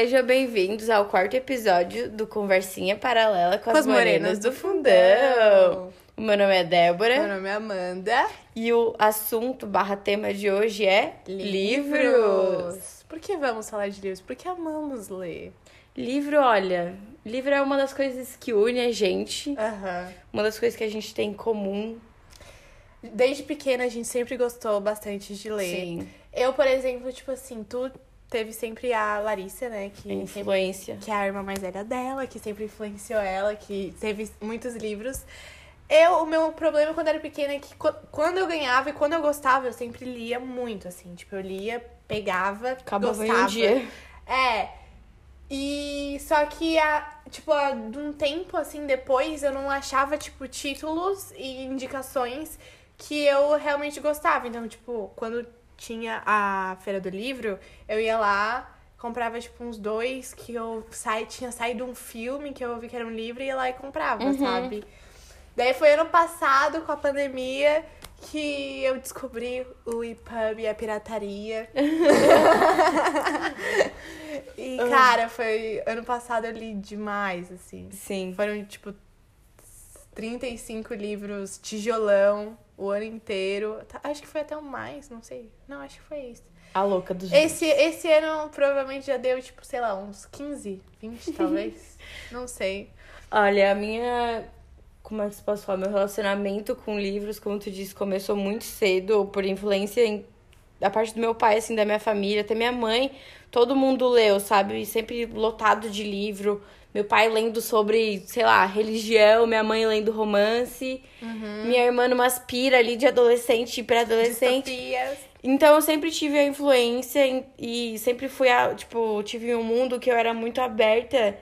sejam bem-vindos ao quarto episódio do Conversinha Paralela com, Com as Morenas do Fundão. O meu nome é Débora Meu nome é Amanda. e o assunto barra tema de hoje é livros. Por que vamos falar de livros? Porque amamos ler. Livro, olha, livro é uma das coisas que une a gente, Aham. uma das coisas que a gente tem em comum. Desde pequena a gente sempre gostou bastante de ler. Sim, Eu, por exemplo, tipo assim, tu teve sempre a Larissa, né? Que, influência. que é a irmã mais velha dela, que sempre influenciou ela, que teve muitos livros. Eu, o meu problema quando era pequena é que qu- quando eu ganhava e quando eu gostava, eu sempre lia muito, assim. Tipo, eu lia, pegava, Acabava em gostava. um dia. É. E só que a, tipo, a- de um tempo assim depois eu não achava tipo títulos e indicações que eu realmente gostava. Então, tipo, quando tinha a feira do livro, eu ia lá, comprava tipo uns dois que eu sai, tinha saído um filme que eu vi que era um livro e ia lá e comprava, Uhum. sabe? Daí foi ano passado com a pandemia que eu descobri o EPUB e a pirataria. E, cara, foi. Ano passado eu li demais, assim. Sim. Foram, tipo, 35 livros, tijolão, o ano inteiro. Tá, Acho que foi até um mais, não sei. Não, acho que foi isso. A louca dos Esse, esse ano provavelmente já deu, tipo, sei lá, uns 15, 20, talvez. não sei. Olha, a minha. Como é que se posso falar? Meu relacionamento com livros, como tu disse, começou muito cedo, por influência em- da parte do meu pai, assim, da minha família, até minha mãe. Todo mundo leu, sabe? Sempre lotado de livro. Meu pai lendo sobre, sei lá, religião, minha mãe lendo romance. Minha irmã numa pira ali de adolescente e pré-adolescente. Distopias. Então eu sempre tive a influência e sempre fui a, tipo, tive um mundo que eu era muito aberta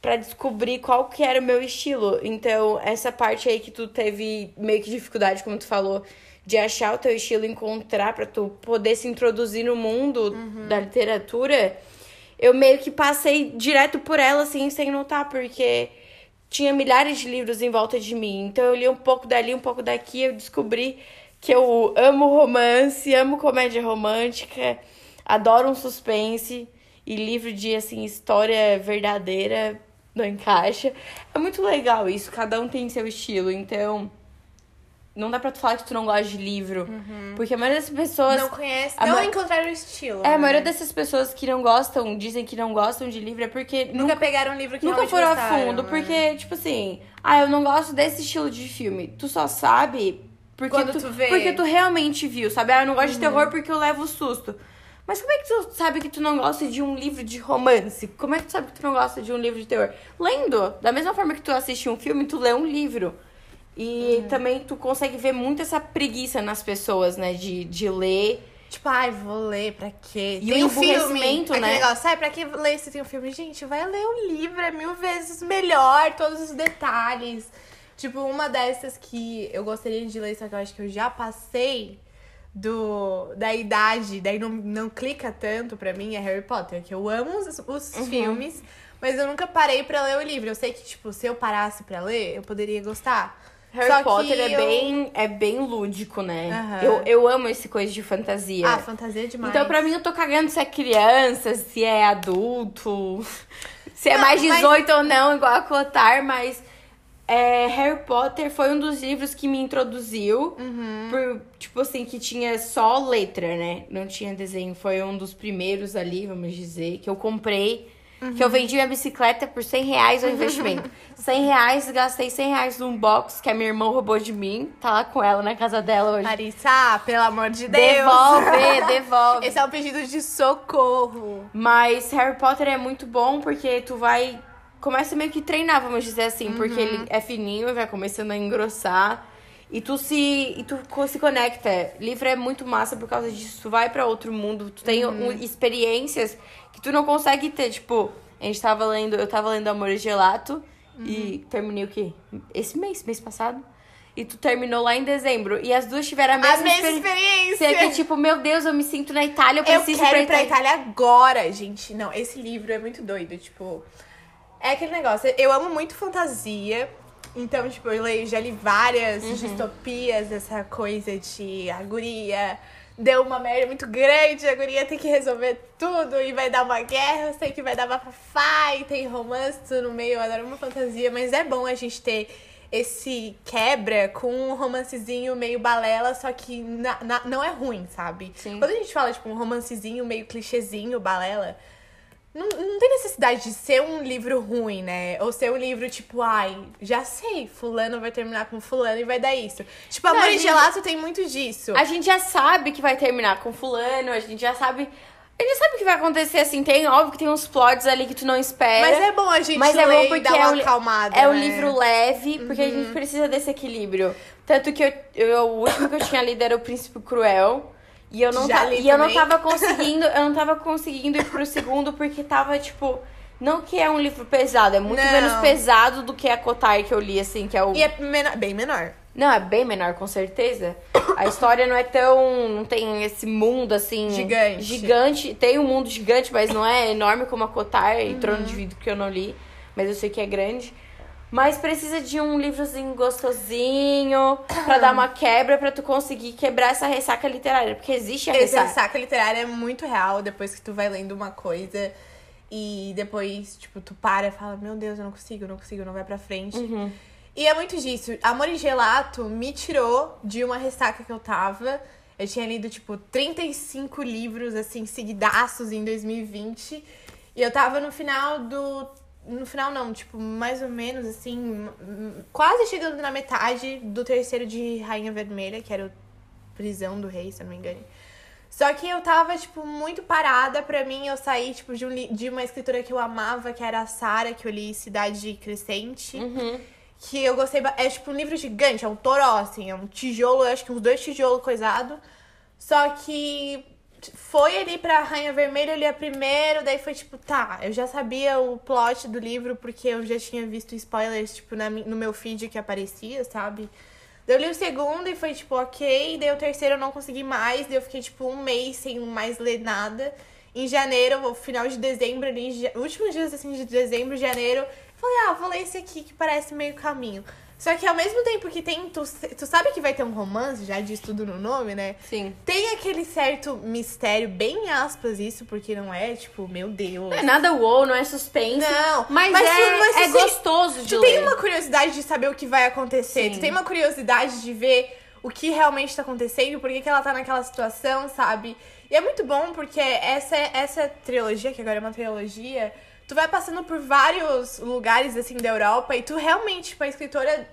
pra descobrir qual que era o meu estilo. Então, essa parte aí que tu teve meio que dificuldade, como tu falou, de achar o teu estilo, encontrar pra tu poder se introduzir no mundo da literatura, eu meio que passei direto por ela assim, sem notar, porque tinha milhares de livros em volta de mim. Então eu li um pouco dali, um pouco daqui, eu descobri que eu amo romance, amo comédia romântica, adoro um suspense e livro de assim história verdadeira não encaixa. É muito legal isso, cada um tem seu estilo, então não dá pra tu falar que tu não gosta de livro, porque a maioria das pessoas Não conhece, a não ma- encontraram o estilo. é, a né? maioria dessas pessoas que não gostam, dizem que não gostam de livro é porque Nunca pegaram um livro que Nunca foram a fundo, né? porque, tipo assim, ah, eu não gosto desse estilo de filme. Tu só sabe porque Quando tu, tu vê. Uhum. porque tu realmente viu, sabe? Ah, eu não gosto de terror porque eu levo susto. Mas como é que tu sabe que tu não gosta de um livro de romance? Como é que tu sabe que tu não gosta de um livro de terror? Lendo. Da mesma forma que tu assiste um filme, tu lê um livro. E Uhum. também tu consegue ver muito essa preguiça nas pessoas, né? De, de ler. Tipo, ai, vou ler, pra quê? E tem o um filme, né? negócio, sai, pra que ler se tem um filme? Gente, vai ler o livro, é mil vezes melhor, todos os detalhes. Tipo, uma dessas que eu gostaria de ler, só que eu acho que eu já passei do da idade, daí não, não clica tanto pra mim, é Harry Potter, que eu amo os, os Uhum. filmes, mas eu nunca parei pra ler o livro. Eu sei que, tipo, se eu parasse pra ler, eu poderia gostar. Harry Só Potter é, eu- bem, é bem lúdico, né? Aham. Eu, eu amo esse coisa de fantasia. Ah, fantasia demais. Então, pra mim, eu tô cagando se é criança, se é adulto, se é Não, mais mas- 18 ou não, igual a Cotar, mas é, Harry Potter foi um dos livros que me introduziu. Uhum. Por, tipo assim, que tinha só letra, né? Não tinha desenho. Foi um dos primeiros ali, vamos dizer, que eu comprei. Que eu vendi minha bicicleta por 100 reais ao investimento. 100 reais, gastei 100 reais num box que a minha irmã roubou de mim. Tá lá com ela na casa dela hoje. Larissa, pelo amor de Deus. Devolve, devolve. Esse é um pedido de socorro. Mas Harry Potter é muito bom porque tu vai. Começa meio que treinar, vamos dizer assim, porque ele é fininho e vai começando a engrossar. E tu se. E tu se conecta. Livro é muito massa por causa disso. Tu vai pra outro mundo, tu tem um- experiências tu não consegue ter. Tipo, a gente tava lendo. Eu tava lendo Amor e Gelato e terminei o quê? Esse mês, mês passado. E tu terminou lá em dezembro. E as duas tiveram a mesma, A mesma experi- experiência. Você que, tipo, meu Deus, eu me sinto na Itália, eu eu preciso quero ir pra Itália agora, gente. Não, esse livro é muito doido, tipo... É aquele negócio, eu amo muito fantasia. Então, tipo, eu leio, já li várias Uhum. distopias, essa coisa de a guria deu uma merda muito grande, a guria tem que resolver tudo e vai dar uma guerra, eu sei que vai dar bafafá e tem romance tudo no meio, eu adoro uma fantasia, mas é bom a gente ter esse quebra com um romancezinho meio balela, só que na, na, não é ruim, sabe? Sim. Quando a gente fala, tipo, um romancezinho meio clichêzinho, balela, não, não tem necessidade de ser um livro ruim, né? Ou ser um livro tipo, ai, já sei, fulano vai terminar com fulano e vai dar isso. Tipo, Não, Amor e Gelato tem muito disso. A gente já sabe que vai terminar com fulano, a gente já sabe. A gente sabe o que vai acontecer, assim, tem, óbvio que tem uns plots ali que tu não espera. Mas é bom a gente Mas é bom porque dar é uma um, li- acalmada, é um né? livro leve, porque a gente precisa desse equilíbrio. Tanto que eu, eu- o último que eu tinha lido era O Príncipe Cruel. E eu não, e eu não tava conseguindo, eu não tava conseguindo ir pro segundo porque tava, tipo. Não que é um livro pesado, é muito Não. menos pesado do que a Kotai que eu li, assim, que é o. E é menor- bem menor. Não, é bem menor, com certeza. A história não é tão. Não tem esse mundo assim. Gigante. Gigante. Tem um mundo gigante, mas não é enorme como a Cotar e Trono Uhum. de Vidro, que eu não li. Mas eu sei que é grande. Mas precisa de um livrozinho gostosinho pra dar uma quebra pra tu conseguir quebrar essa ressaca literária. Porque existe a ressaca. ressaca literária é muito real depois que tu vai lendo uma coisa e depois, tipo, tu para e fala, meu Deus, eu não consigo, eu não consigo, não vai pra frente. Uhum. E é muito disso. Amor e Gelato me tirou de uma ressaca que eu tava. Eu tinha lido, tipo, 35 livros, assim, seguidaços em 2020. E eu tava no final do. No final, não, tipo, mais ou menos, assim, quase chegando na metade do terceiro de Rainha Vermelha, que era o Prisão do Rei, se eu não me engano. Só que eu tava, tipo, muito parada pra mim. Eu saí, tipo, de, um de uma escritora que eu amava, que era a Sara, que eu li Cidade Crescente. Uhum. Que eu gostei. É tipo um livro gigante, é um toró, assim, é um tijolo, eu acho que uns dois tijolos coisado. Só que foi ali pra Rainha Vermelha, eu li a primeiro, daí foi tipo, tá, eu já sabia o plot do livro, porque eu já tinha visto spoilers, tipo, na, no meu feed que aparecia, sabe? Daí eu li o segundo e foi tipo, ok, daí o terceiro eu não consegui mais, daí eu fiquei tipo um mês sem mais ler nada. Em janeiro, final de dezembro, ali, últimos dias assim de dezembro, janeiro, falei, ah, vou ler esse aqui que parece meio caminho. Só que ao mesmo tempo que tem. Tu, tu sabe que vai ter um romance, já diz tudo no nome, né? Sim. Tem aquele certo mistério, bem aspas, isso, porque não é tipo, meu Deus. Não é nada wow, não é suspense. Não, Mas, mas é, mas é gostoso de Tu ler. tem uma curiosidade de saber o que vai acontecer. Sim. Tu tem uma curiosidade de ver o que realmente tá acontecendo, por que, que ela tá naquela situação, sabe? E é muito bom porque essa, essa trilogia, que agora é uma trilogia, tu vai passando por vários lugares assim da Europa e tu realmente, tipo, a escritora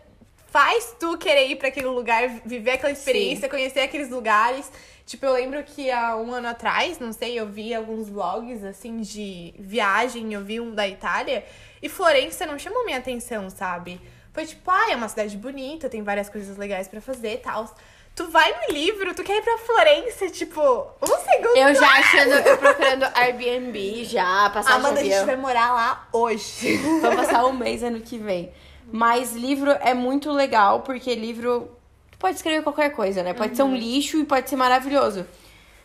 faz tu querer ir pra aquele lugar, viver aquela experiência, conhecer aqueles lugares. Tipo, eu lembro que há um ano atrás, não sei, eu vi alguns vlogs assim de viagem, eu vi um da Itália, e Florença não chamou minha atenção, sabe? Foi tipo, ah, é uma cidade bonita, tem várias coisas legais pra fazer e tal. Tu vai no livro, tu quer ir pra Florença, tipo, um segundo. Eu já achando, eu procurando Airbnb já, passar Amanda, a gente vai morar lá hoje. Vou passar um mês ano que vem. Mas livro é muito legal, porque livro tu pode escrever qualquer coisa, né? Pode ser um lixo e pode ser maravilhoso.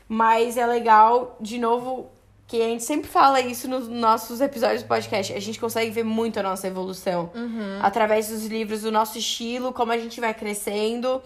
Mas é legal, de novo, que a gente sempre fala isso nos nossos episódios do podcast. A gente consegue ver muito a nossa evolução. Através dos livros, do nosso estilo, como a gente vai crescendo.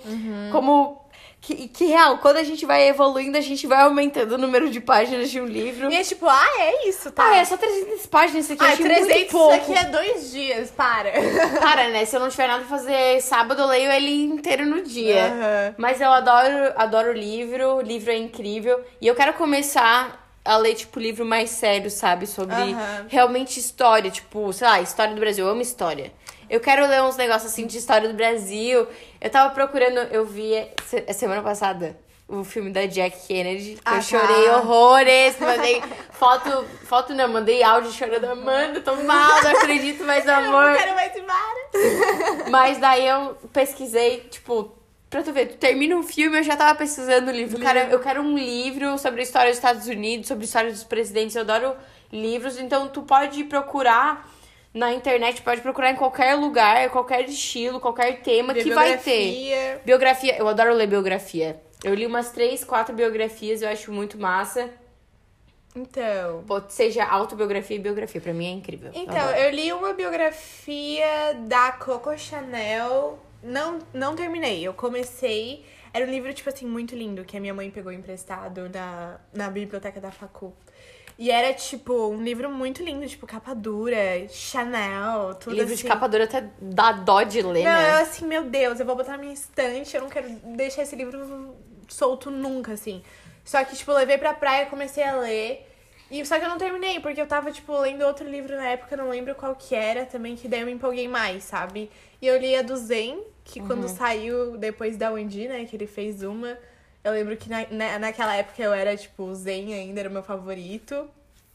Como. Que, que real, quando a gente vai evoluindo, a gente vai aumentando o número de páginas de um livro. E é tipo, ah, é isso, tá? Ah, é só 300 páginas isso aqui. Ah, achei 300 muito isso pouco. aqui é dois dias, para. Cara, né? Se eu não tiver nada pra fazer sábado, eu leio ele inteiro no dia. Aham. Mas eu adoro, adoro o livro, o livro é incrível. E eu quero começar a ler, tipo, livro mais sério, sabe? Sobre Aham. realmente história, tipo, sei lá, história do Brasil. Eu amo história. Eu quero ler uns negócios assim de história do Brasil. Eu tava procurando, eu vi se- semana passada o filme da Jack Kennedy. Ah, eu chorei tá. horrores. Mandei foto, foto não, mandei áudio chorando. Amanda, tô mal, não acredito mais no Eu amor. não quero mais embora. Mas daí eu pesquisei, tipo, pra tu ver, tu termina um filme, eu já tava pesquisando o livro. Cara, eu quero um livro sobre a história dos Estados Unidos, sobre a história dos presidentes. Eu adoro livros, então tu pode procurar na internet, pode procurar em qualquer lugar, qualquer estilo, qualquer tema que vai ter. Biografia. Eu adoro ler biografia. Eu li umas três, quatro biografias, eu acho muito massa. Então. Seja autobiografia e biografia, pra mim é incrível. Então, adoro. eu li uma biografia da Coco Chanel. Não, não terminei. Eu comecei. Era um livro, tipo assim, muito lindo, que a minha mãe pegou emprestado na, na biblioteca da Facu. E era, tipo, um livro muito lindo, tipo, capa dura, Chanel, tudo Livro assim. de capa dura até dá dó de ler, Não, né? eu assim, meu Deus, eu vou botar na minha estante, eu não quero deixar esse livro solto nunca, assim. Só que, tipo, levei pra praia, comecei a ler. E só que eu não terminei, porque eu tava, tipo, lendo outro livro na época, não lembro qual que era também, que daí eu me empolguei mais, sabe? E eu li a do Zen, que quando saiu depois da Wendy, né, que ele fez uma, eu lembro que na, na, naquela época eu era, tipo, o Zen ainda era o meu favorito.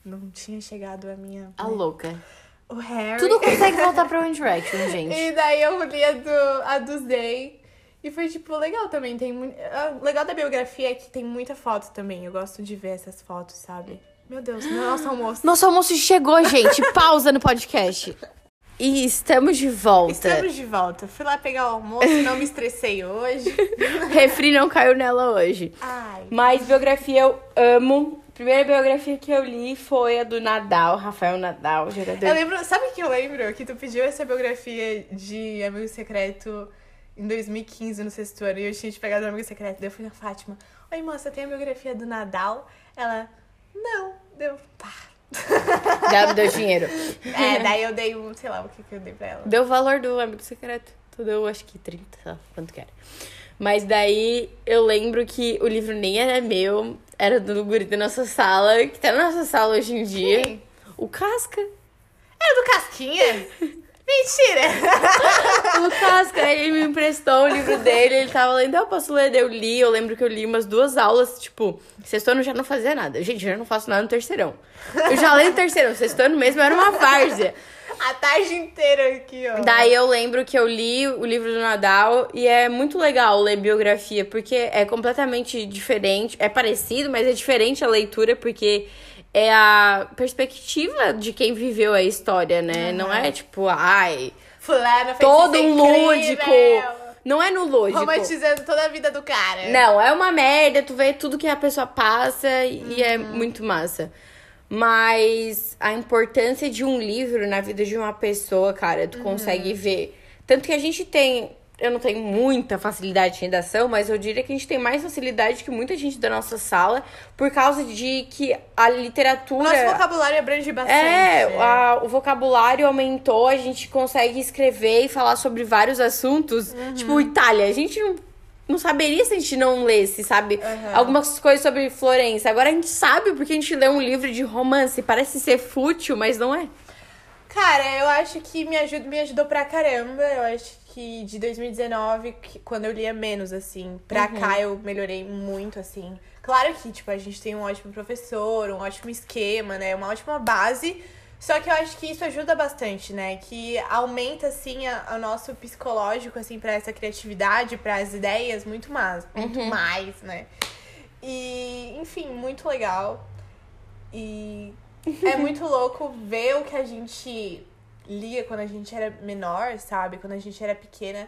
Não tinha chegado a minha. A louca. O Harry. Tudo consegue voltar pra One Direction, gente. E daí eu li a do, a do Zay. E foi, tipo, legal também. Tem muito... O legal da biografia é que tem muita foto também. Eu gosto de ver essas fotos, sabe? Meu Deus, meu nosso almoço. Nosso almoço chegou, gente. Pausa no podcast. E estamos de volta. Estamos de volta. Fui lá pegar o almoço, não me estressei hoje. Refri não caiu nela hoje. Ai. Mas biografia eu amo. Primeira biografia que eu li foi a do Nadal, Rafael Nadal, jogador. Eu lembro, sabe o que eu lembro? Que tu pediu essa biografia de Amigo Secreto em 2015, no sexto ano, e eu tinha te pegado o Amigo Secreto. Daí eu fui na Fátima. Oi, moça, tem a biografia do Nadal? Ela, não. Deu, tá. Já me deu dinheiro. É, daí eu dei um, sei lá, o que, que eu dei pra ela. Deu o valor do amigo secreto. Tu deu, acho que 30, sei lá, quanto que era. Mas daí eu lembro que o livro nem era meu, era do guri da nossa sala, que tá na nossa sala hoje em dia. Quem? O Casca. Era do Casquinha? Mentira! O Casca, ele me emprestou o livro dele, ele tava lendo, eu posso ler, eu li, eu lembro que eu li umas duas aulas, tipo, sexto ano já não fazia nada. Gente, eu já não faço nada no terceirão. Eu já leio no terceirão, sexto ano mesmo era uma várzea. A tarde inteira aqui, ó. Daí eu lembro que eu li o livro do Nadal e é muito legal ler biografia, porque é completamente diferente, é parecido, mas é diferente a leitura, porque é a perspectiva de quem viveu a história, né? Não é tipo, ai, Fulano fez todo um lúdico. Não é no lúdico. Romantizando toda a vida do cara. Não, é uma merda, tu vê tudo que a pessoa passa e é Uhum. muito massa. Mas a importância de um livro na vida de uma pessoa, cara, Uhum. tu consegue ver. Tanto que a gente tem. Eu não tenho muita facilidade de redação, mas eu diria que a gente tem mais facilidade que muita gente da nossa sala, por causa de que a literatura. nosso vocabulário abrange bastante. É, a- o vocabulário aumentou, a gente consegue escrever e falar sobre vários assuntos. Uhum. Tipo, Itália, a gente não, não saberia se a gente não lesse, sabe? Uhum. Algumas coisas sobre Florença. Agora a gente sabe porque a gente lê um livro de romance. Parece ser fútil, mas não é. Cara, eu acho que me, ajuda, me ajudou pra caramba. Eu acho que de 2019, que- quando eu lia menos, assim, pra Uhum. cá eu melhorei muito, assim. Claro que, tipo, a gente tem um ótimo professor, um ótimo esquema, né? Uma ótima base. Só que eu acho que isso ajuda bastante, né? Que aumenta, assim, o nosso psicológico, assim, pra essa criatividade, para as ideias, muito mais, muito Uhum. mais, né? E, enfim, muito legal. E é muito louco ver o que a gente lia quando a gente era menor, sabe? Quando a gente era pequena,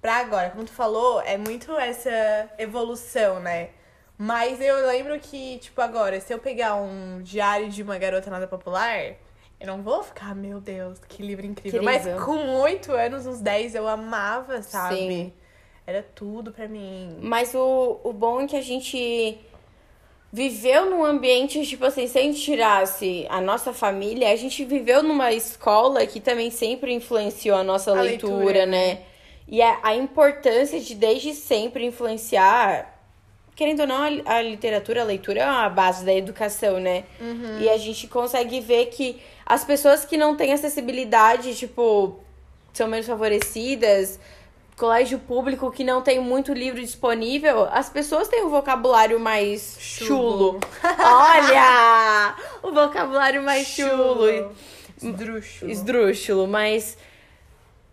pra agora. Como tu falou, é muito essa evolução, né? Mas eu lembro que, tipo, agora, se eu pegar um diário de uma garota nada popular, eu não vou ficar, meu Deus, que livro incrível. Incrível. Mas com oito anos, uns 10, eu amava, sabe? Sim. Era tudo pra mim. Mas o, o bom é que a gente viveu num ambiente, tipo assim, se a gente tirasse a nossa família, a gente viveu numa escola que também sempre influenciou a nossa A leitura, leitura, né? E a, a importância de desde sempre influenciar. Querendo ou não, a, a literatura, a leitura é uma base da educação, né? E a gente consegue ver que as pessoas que não têm acessibilidade, tipo, são menos favorecidas, colégio público que não tem muito livro disponível, as pessoas têm um vocabulário mais chulo. Chulo. Olha! O vocabulário mais chulo. Esdrúxulo. Esdrúxulo, mas.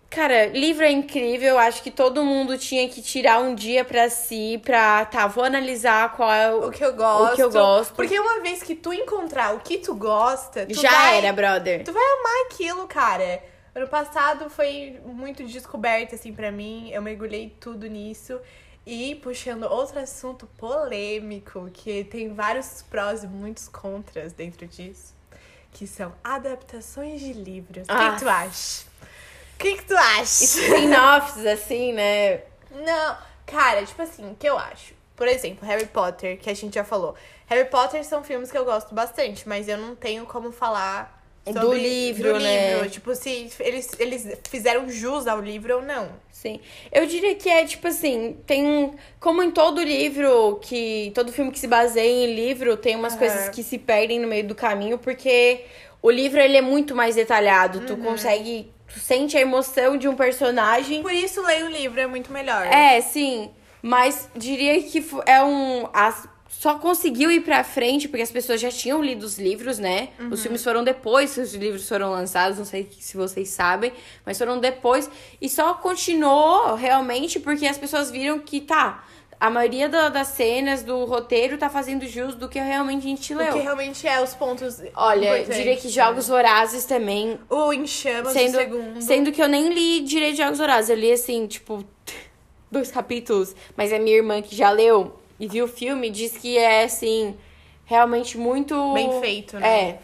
Cara, livro é incrível. Acho que todo mundo tinha que tirar um dia pra si, pra. Tá, vou analisar qual é o. O que eu gosto. O que eu gosto. Porque uma vez que tu encontrar o que tu gosta, tu Já vai, era, brother. Tu vai amar aquilo, cara. Ano passado foi muito descoberto, assim, pra mim. Eu mergulhei tudo nisso. E puxando outro assunto polêmico, que tem vários prós e muitos contras dentro disso, que são adaptações de livros. O que, Ah. que tu acha? O que, que tu acha? Spin-offs, assim, né? Não, Cara, tipo assim, o que eu acho? Por exemplo, Harry Potter, que a gente já falou. Harry Potter são filmes que eu gosto bastante, mas eu não tenho como falar Do sobre- livro, do né? livro. Tipo, se eles, eles fizeram jus ao livro ou não. Sim. Eu diria que é tipo assim, tem um. Como em todo livro, que. Todo filme que se baseia em livro, tem umas Aham. coisas que se perdem no meio do caminho, porque o livro ele é muito mais detalhado. Uhum. Tu consegue. Tu sente a emoção de um personagem. Por isso, ler o livro é muito melhor. É, sim. Mas diria que é um. as- só conseguiu ir pra frente porque as pessoas já tinham lido os livros, né? Uhum. Os filmes foram depois que os livros foram lançados, não sei se vocês sabem, mas foram depois. E só continuou realmente porque as pessoas viram que tá. A maioria da- das cenas do roteiro tá fazendo jus do que realmente a gente O leu. que realmente é os pontos. Olha, diria que né? Jogos Vorazes também O Em Chamas, Sendo, o segundo. sendo que eu nem li direito de Jogos Vorazes. Eu li, assim, tipo, dois capítulos. Mas a minha irmã que já leu e viu o filme diz que é, assim, realmente muito... Bem feito, né? É.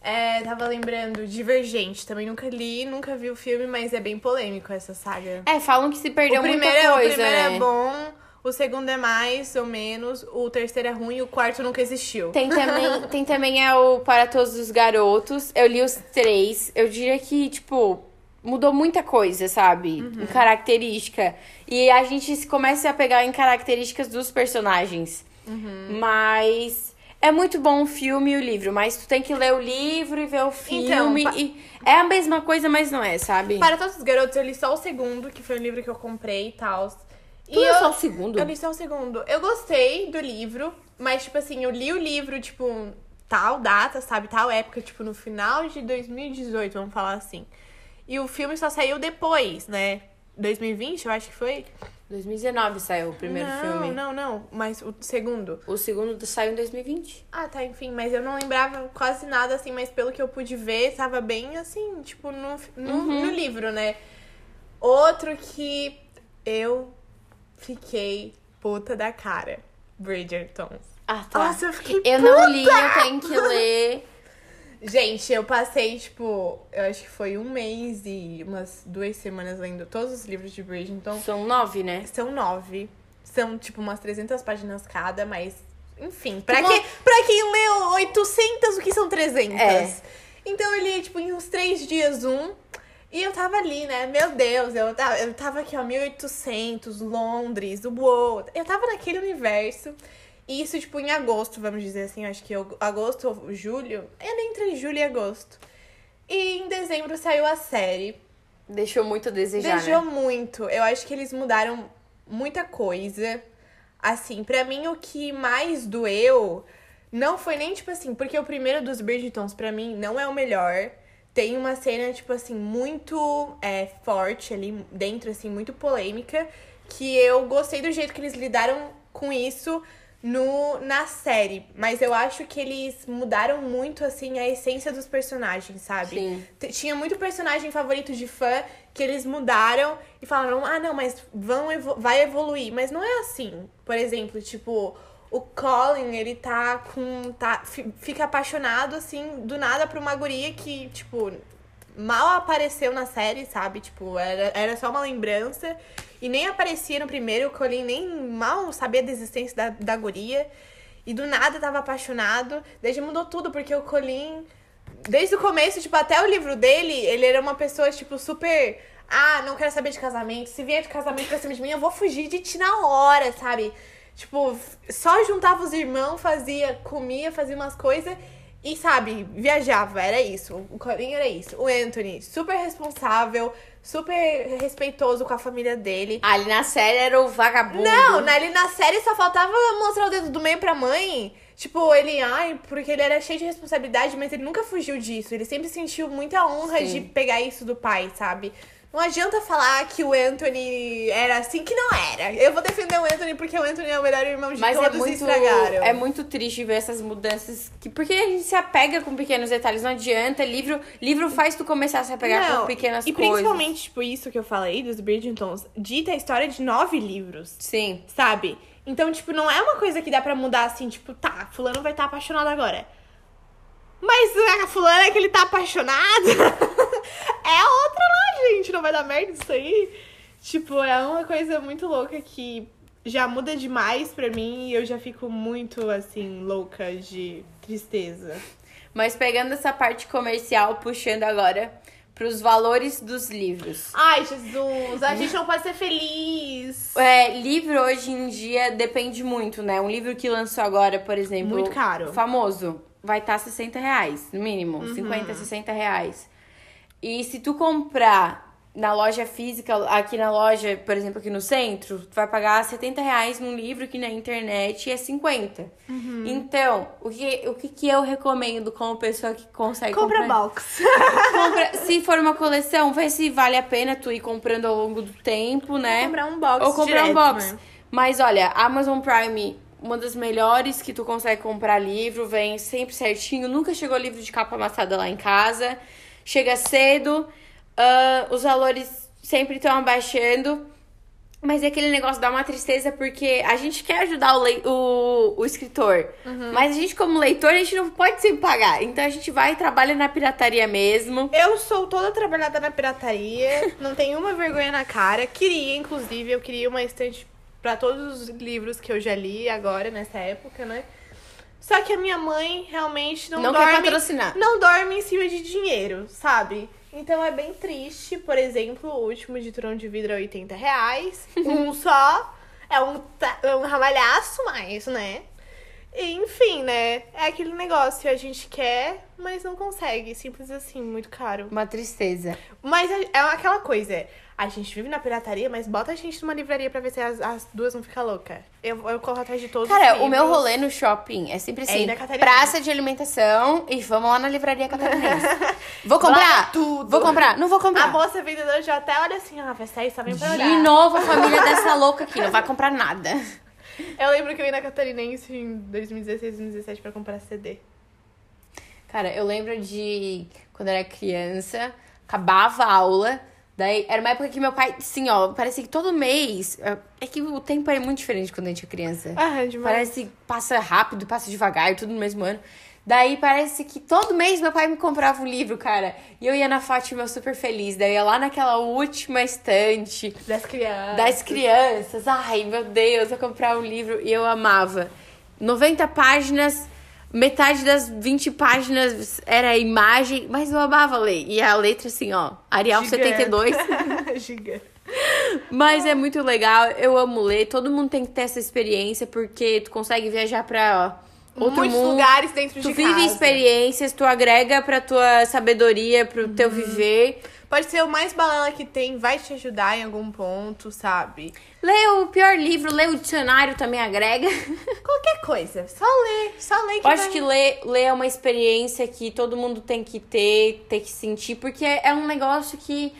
É, tava lembrando, Divergente. Também nunca li, nunca vi o filme, mas é bem polêmico essa saga. É, falam que se perdeu o primeiro, muita é- coisa, o primeiro né? é bom, o segundo é mais ou menos, o terceiro é ruim e o quarto nunca existiu. Tem também, tem também é o Para Todos os Garotos. Eu li os três. Eu diria que, tipo, mudou muita coisa, sabe? Uhum. Em característica. E a gente começa a pegar em características dos personagens. Uhum. Mas é muito bom o filme e o livro. Mas tu tem que ler o livro e ver o filme. pa- e é a mesma coisa, mas não é, sabe? Para todos os garotos, eu li só o segundo, que foi o livro que eu comprei e tal. E Tu leu eu, só o segundo? eu li só o segundo. Eu gostei do livro, mas, tipo assim, eu li o livro, tipo, tal data, sabe? Tal época, tipo, no final de 2018, vamos falar assim. E o filme só saiu depois, né? 2020, eu acho que foi. 2019 saiu o primeiro não, filme. Não, não, mas o segundo. O segundo saiu em 2020. Ah, tá, enfim, mas eu não lembrava quase nada, assim, mas pelo que eu pude ver, tava bem, assim, tipo, no, no, Uhum. no livro, né? Outro que eu fiquei puta da cara. Bridgerton. Ah, tá. Nossa, eu fiquei Eu não li, eu tenho que ler. Gente, eu passei, tipo, eu acho que foi um mês e umas duas semanas lendo todos os livros de Bridgerton. São nove, né? São nove. São, tipo, umas 300 páginas cada, mas... Enfim, pra, que, pra quem leu 800, o que são 300? É. Então eu li, tipo, em uns três dias um. E eu tava ali, né? Meu Deus, eu tava, eu tava aqui, ó, 1800, Londres, uou. Eu tava naquele universo. E isso, tipo, em agosto, vamos dizer assim. Acho que agosto ou julho. Era entre julho e agosto. E em dezembro saiu a série. Deixou muito a desejar, Deixou né? muito. Eu acho que eles mudaram muita coisa. Assim, pra mim o que mais doeu não foi nem tipo assim, porque o primeiro dos Bridgetons pra mim não é o melhor. Tem uma cena tipo assim muito é, forte ali dentro assim, muito polêmica, que eu gostei do jeito que eles lidaram com isso no na série, mas eu acho que eles mudaram muito assim a essência dos personagens, sabe? Sim. Tinha muito personagem favorito de fã que eles mudaram e falaram: ah, não, mas vão evo- vai evoluir. Mas não é assim. Por exemplo, tipo, o Colin, ele tá com. Tá, fi- fica apaixonado, assim, do nada por uma guria que, tipo, mal apareceu na série, sabe? Tipo, era, era só uma lembrança. E nem aparecia no primeiro, o Colin nem mal sabia da existência da, da guria. E do nada tava apaixonado. Desde mudou tudo, porque o Colin desde o começo, tipo, até o livro dele, ele era uma pessoa, tipo, super. Ah, não quero saber de casamento. Se vier de casamento pra cima de mim, eu vou fugir de ti na hora, sabe? Tipo, só juntava os irmãos, fazia, comia, fazia umas coisas e, sabe, viajava. Era isso. O Colin era isso. O Anthony, super responsável, super respeitoso com a família dele. Ali na série era o vagabundo. Não, ali na série só faltava mostrar o dedo do meio pra mãe. Tipo, ele, ai, porque ele era cheio de responsabilidade, mas ele nunca fugiu disso. Ele sempre sentiu muita honra Sim. de pegar isso do pai, sabe? Não adianta falar que o Anthony era assim, que não era. Eu vou defender o Anthony porque o Anthony é o melhor irmão de Mas é todos e muito, estragaram. é muito triste ver essas mudanças. Que, porque a gente se apega com pequenos detalhes. Não adianta. Livro, livro faz tu começar a se apegar Não, com pequenas e coisas. principalmente, tipo, isso que eu falei dos Bridgertons, dita a história de nove livros. Sim. sabe? Então, tipo, não é uma coisa que dá pra mudar assim, tipo, tá, fulano vai estar apaixonado agora. Mas a fulana que ele tá apaixonado é outra gente. Não vai dar merda isso aí. Tipo, é uma coisa muito louca que já muda demais pra mim e eu já fico muito, assim, louca de tristeza. Mas pegando essa parte comercial, puxando agora pros valores dos livros. Ai, Jesus, a gente não pode ser feliz. É, livro hoje em dia depende muito, né? Um livro que lançou agora, por exemplo. Muito caro. Famoso. Vai estar tá 60 reais, no mínimo. Uhum. 50, 60 reais. E se tu comprar na loja física, aqui na loja, por exemplo, aqui no centro, tu vai pagar 70 reais num livro que na internet é 50. Uhum. Então, o que, o que, que eu recomendo como pessoa que consegue Compra comprar? box. Compra, se for uma coleção, vê se vale a pena tu ir comprando ao longo do tempo, né? Ou comprar um box Ou comprar direto, um box. Né? Mas olha, Amazon Prime uma das melhores que tu consegue comprar livro, vem sempre certinho. Nunca chegou livro de capa amassada lá em casa. Chega cedo. Uh, os valores sempre estão abaixando. Mas é aquele negócio dá uma tristeza porque a gente quer ajudar o, le... o, o escritor. Uhum. Mas a gente, como leitor, a gente não pode sempre pagar. Então a gente vai e trabalha na pirataria mesmo. Eu sou toda trabalhada na pirataria. não tenho uma vergonha na cara. Queria, inclusive, eu queria uma estante para todos os livros que eu já li agora, nessa época, né? Só que a minha mãe realmente não, não dorme. Quer patrocinar. Não dorme em cima de dinheiro, sabe? Então é bem triste, por exemplo, o último de Turão de Vidro é 80 reais. um só. É um, é um ramalhaço, mas, né? Enfim, né? É aquele negócio, a gente quer, mas não consegue. Simples assim, muito caro. Uma tristeza. Mas é, é aquela coisa a gente vive na pirataria, mas bota a gente numa livraria pra ver se as, as duas vão ficar loucas. Eu, eu corro atrás de todos Cara, os o meu rolê no shopping é sempre assim: é praça de alimentação e vamos lá na livraria catarinense. vou comprar? tudo. Vou comprar? Não vou comprar. A moça vendedora já até olha assim: ah, vai sair só vem pra olhar. De novo a família dessa louca aqui, não vai comprar nada. Eu lembro que eu ia na Catarinense em 2016, 2017 pra comprar CD. Cara, eu lembro de quando eu era criança, acabava a aula. Daí, era uma época que meu pai, assim, ó, parecia que todo mês. É, é que o tempo é muito diferente quando a gente é criança. Ah, é demais. Parece que passa rápido, passa devagar, tudo no mesmo ano. Daí parece que todo mês meu pai me comprava um livro, cara. E eu ia na Fátima super feliz. Daí ia lá naquela última estante. Das crianças. Das crianças. Ai, meu Deus, eu comprar um livro. E eu amava. 90 páginas Metade das 20 páginas era imagem, mas eu amava ler. E a letra, assim, ó, Arial Gigante. 72. Gigante. Mas é muito legal, eu amo ler. Todo mundo tem que ter essa experiência, porque tu consegue viajar pra ó, outro Muitos mundo. lugares dentro tu de casa. Tu vive experiências, tu agrega pra tua sabedoria, pro uhum. teu viver. Pode ser o mais balela que tem, vai te ajudar em algum ponto, sabe? Lê o pior livro, lê o dicionário também agrega. Qualquer coisa, só lê, só lê que Eu acho vai... que ler, ler é uma experiência que todo mundo tem que ter, tem que sentir, porque é um negócio que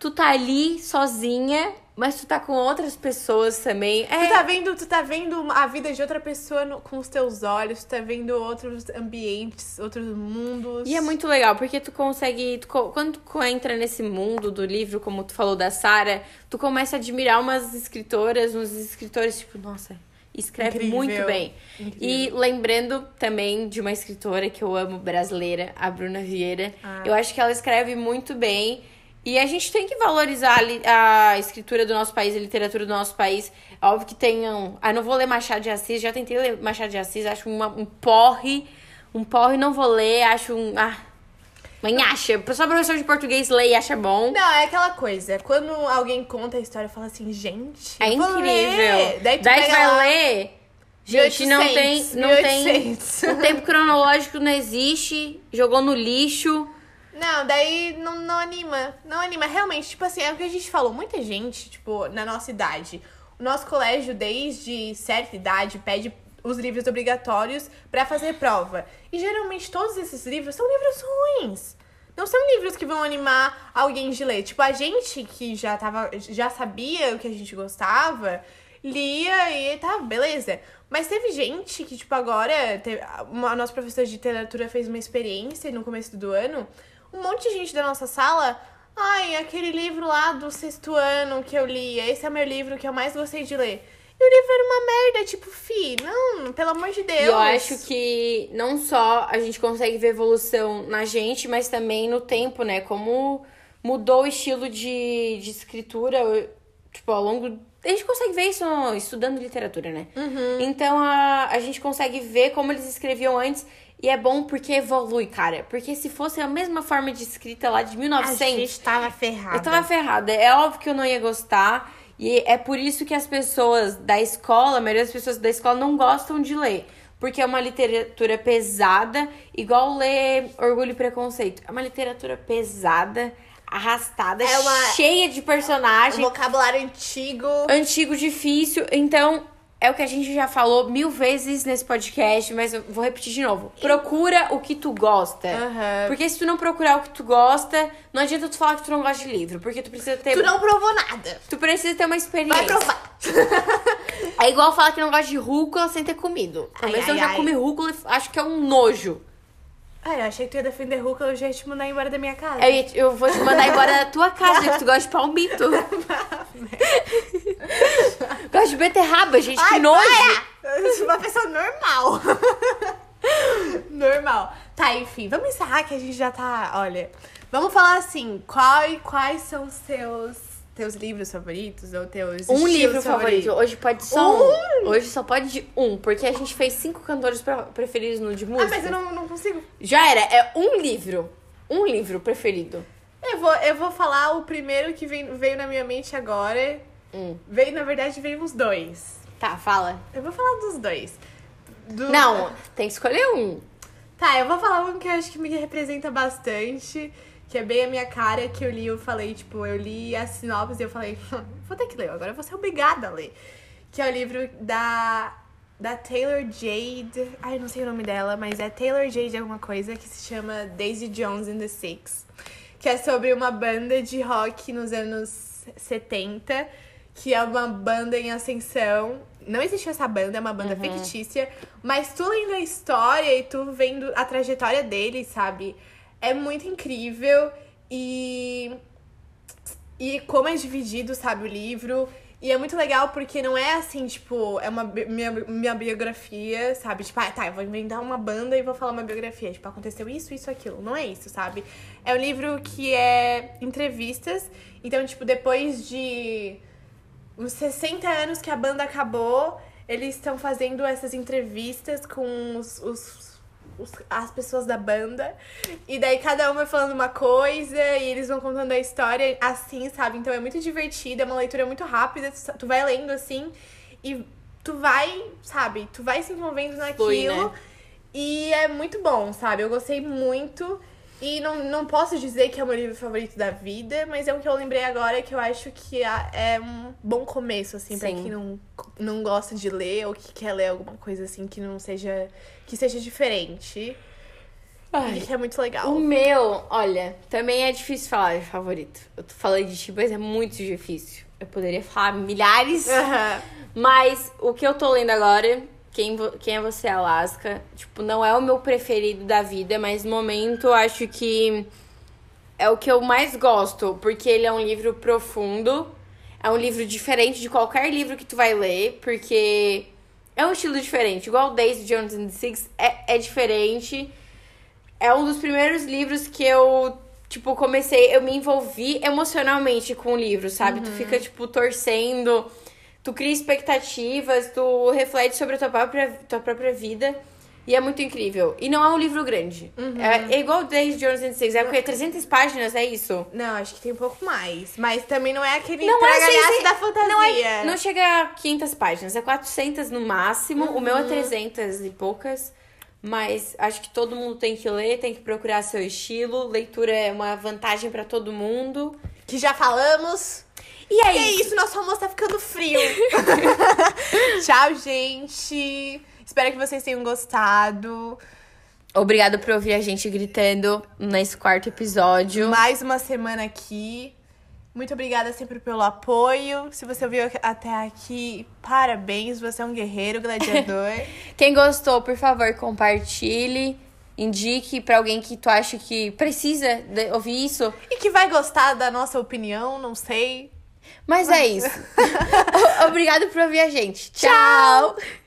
tu tá ali sozinha mas tu tá com outras pessoas também. É... Tu tá vendo, tu tá vendo a vida de outra pessoa no, com os teus olhos, tu tá vendo outros ambientes, outros mundos. E é muito legal, porque tu consegue. Tu, quando tu entra nesse mundo do livro, como tu falou da Sara, tu começa a admirar umas escritoras, uns escritores, tipo, nossa, escreve Incrível. muito bem. Incrível. E lembrando também de uma escritora que eu amo brasileira, a Bruna Vieira. Ah. Eu acho que ela escreve muito bem. E a gente tem que valorizar a, a, escritura do nosso país, a literatura do nosso país. Óbvio que tenham. Ah, não vou ler Machado de Assis, já tentei ler Machado de Assis, acho uma, um porre. Um porre não vou ler, acho um. Ah, Mãe acha. Só professor de português lê e acha bom. Não, é aquela coisa. Quando alguém conta a história, fala assim, gente. É incrível. Ler. Daí tu Daí vai lá, ler. Gente, 1800, não tem. Não 1800. tem. O tempo cronológico não existe. Jogou no lixo. Não, daí não, não anima. Não anima. Realmente, tipo assim, é o que a gente falou. Muita gente, tipo, na nossa idade. O nosso colégio, desde certa idade, pede os livros obrigatórios para fazer prova. E geralmente todos esses livros são livros ruins. Não são livros que vão animar alguém de ler. Tipo, a gente que já tava, já sabia o que a gente gostava, lia e tá, beleza. Mas teve gente que, tipo, agora, teve, a nossa professora de literatura fez uma experiência no começo do ano um monte de gente da nossa sala. Ai, aquele livro lá do sexto ano que eu li, esse é o meu livro que eu mais gostei de ler. E o livro era uma merda, tipo, fi, não, pelo amor de Deus. E eu acho que não só a gente consegue ver evolução na gente, mas também no tempo, né? Como mudou o estilo de, de escritura tipo, ao longo. A gente consegue ver isso estudando literatura, né? Então a, a gente consegue ver como eles escreviam antes. E é bom porque evolui, cara. Porque se fosse a mesma forma de escrita lá de 1900. A gente tava ferrada. Eu tava ferrada. É óbvio que eu não ia gostar. E é por isso que as pessoas da escola, a maioria das pessoas da escola não gostam de ler. Porque é uma literatura pesada, igual ler Orgulho e Preconceito. É uma literatura pesada, arrastada, É uma- cheia de Um personagens, vocabulário antigo. antigo, difícil. Então, é o que a gente já falou mil vezes nesse podcast, mas eu vou repetir de novo. Procura o que tu gosta. Aham. Porque se tu não procurar o que tu gosta, não adianta tu falar que tu não gosta de livro. Porque tu precisa ter. Tu não provou nada. Tu precisa ter uma experiência. Vai provar. É igual falar que não gosta de rúcula sem ter comido. Talvez ai, eu já ai. comi rúcula e acho que é um nojo. Ai, eu achei que tu ia defender Hulk, eu já ia te mandar embora da minha casa. Eu, eu vou te mandar embora da tua casa, que tu gosta de palmito. gosta de beterraba, gente, que Ai, nojo. para! Eu sou uma pessoa normal. normal. Tá, enfim, vamos encerrar que a gente já tá. Olha, vamos falar assim: qual, quais são os teus, teus livros favoritos ou teus. Um livro favorito. favoritos? Hoje pode só um. Um? Hoje só pode de um, porque a gente fez cinco cantores pre- preferidos no de Ah, música. mas eu não, não consigo. Já era, é um livro. Um livro preferido. Eu vou, eu vou falar o primeiro que vem, veio na minha mente agora. Hum. Veio, na verdade, veio uns dois. Tá, fala. Eu vou falar dos dois. Do- Não, tem que escolher um. Tá, eu vou falar um que eu acho que me representa bastante, que é bem a minha cara, que eu li, eu falei, tipo, eu li a sinopse e eu falei, "Hum, vou ter que ler, agora eu vou ser obrigada a ler. Que é o livro da, da Taylor Jade, ai, eu não sei o nome dela, mas é Taylor Jade alguma coisa, que se chama Daisy Jones and the Six. Que é sobre uma banda de rock nos anos 70, que é uma banda em ascensão. Não existiu essa banda, é uma banda fictícia. Mas tu lendo a história e tu vendo a trajetória deles, sabe? É muito incrível. E. E como é dividido, sabe, o livro. E é muito legal porque não é assim, tipo, é uma minha, minha biografia, sabe? Tipo, ah, tá, eu vou inventar uma banda e vou falar uma biografia. Tipo, aconteceu isso, isso, aquilo. Não é isso, sabe? É um livro que é entrevistas. Então, tipo, depois de uns 60 anos que a banda acabou, eles estão fazendo essas entrevistas com os, os- os- as pessoas da banda. E daí cada um vai falando uma coisa e eles vão contando a história assim, sabe? Então é muito divertido, é uma leitura muito rápida, tu, vai lendo assim e tu vai, sabe? Tu vai se envolvendo naquilo. Flui, né? E é muito bom, sabe? Eu gostei muito. E não, não posso dizer que é o meu livro favorito da vida, mas é o que eu lembrei agora que eu acho que é um bom começo, assim, pra Sim. quem não, não gosta de ler ou que quer ler alguma coisa assim que não seja. que seja diferente. E que é muito legal. O meu, olha, também é difícil falar de favorito. Eu falei de ti, mas é muito difícil. Eu poderia falar milhares, Aham. mas o que eu tô lendo agora, quem, quem é você, Alaska, tipo, não é o meu preferido da vida, mas no momento eu acho que é o que eu mais gosto, porque ele é um livro profundo, é um livro diferente de qualquer livro que tu vai ler, porque é um estilo diferente. Igual Daisy Jones and the Six é, é diferente. É um dos primeiros livros que eu, tipo, comecei, eu me envolvi emocionalmente com o livro, sabe? Tu fica, tipo, torcendo, tu cria expectativas, tu reflete sobre a tua própria, tua própria vida. E é muito incrível. E não é um livro grande. É, é igual and the Six. É porque 300 páginas, é isso? Não, acho que tem um pouco mais. Mas também não é aquele Não é assim, da fantasia. Não, é, não chega a 500 páginas, é 400 no máximo. O meu é 300 e poucas. Mas acho que todo mundo tem que ler, tem que procurar seu estilo. Leitura é uma vantagem pra todo mundo. Que já falamos. E é E é isso. isso, nosso almoço tá ficando frio. Tchau, gente. Espero que vocês tenham gostado. Obrigada por ouvir a gente gritando nesse quarto episódio. Mais uma semana aqui. Muito obrigada sempre pelo apoio. Se você ouviu até aqui, parabéns. Você é um guerreiro, gladiador. Quem gostou, por favor, compartilhe. Indique pra alguém que tu acha que precisa de- ouvir isso. e que vai gostar da nossa opinião, não sei. Mas é isso. Obrigado por ouvir a gente. Tchau! Tchau.